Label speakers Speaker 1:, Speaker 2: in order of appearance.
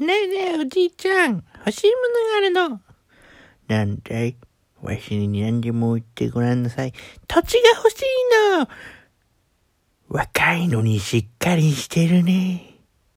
Speaker 1: ねえねえ、おじいちゃん、欲しいものがあるの。なんだい？わしに何でも言ってごらんなさい。土地が欲しいの若いのにしっかりしてるね。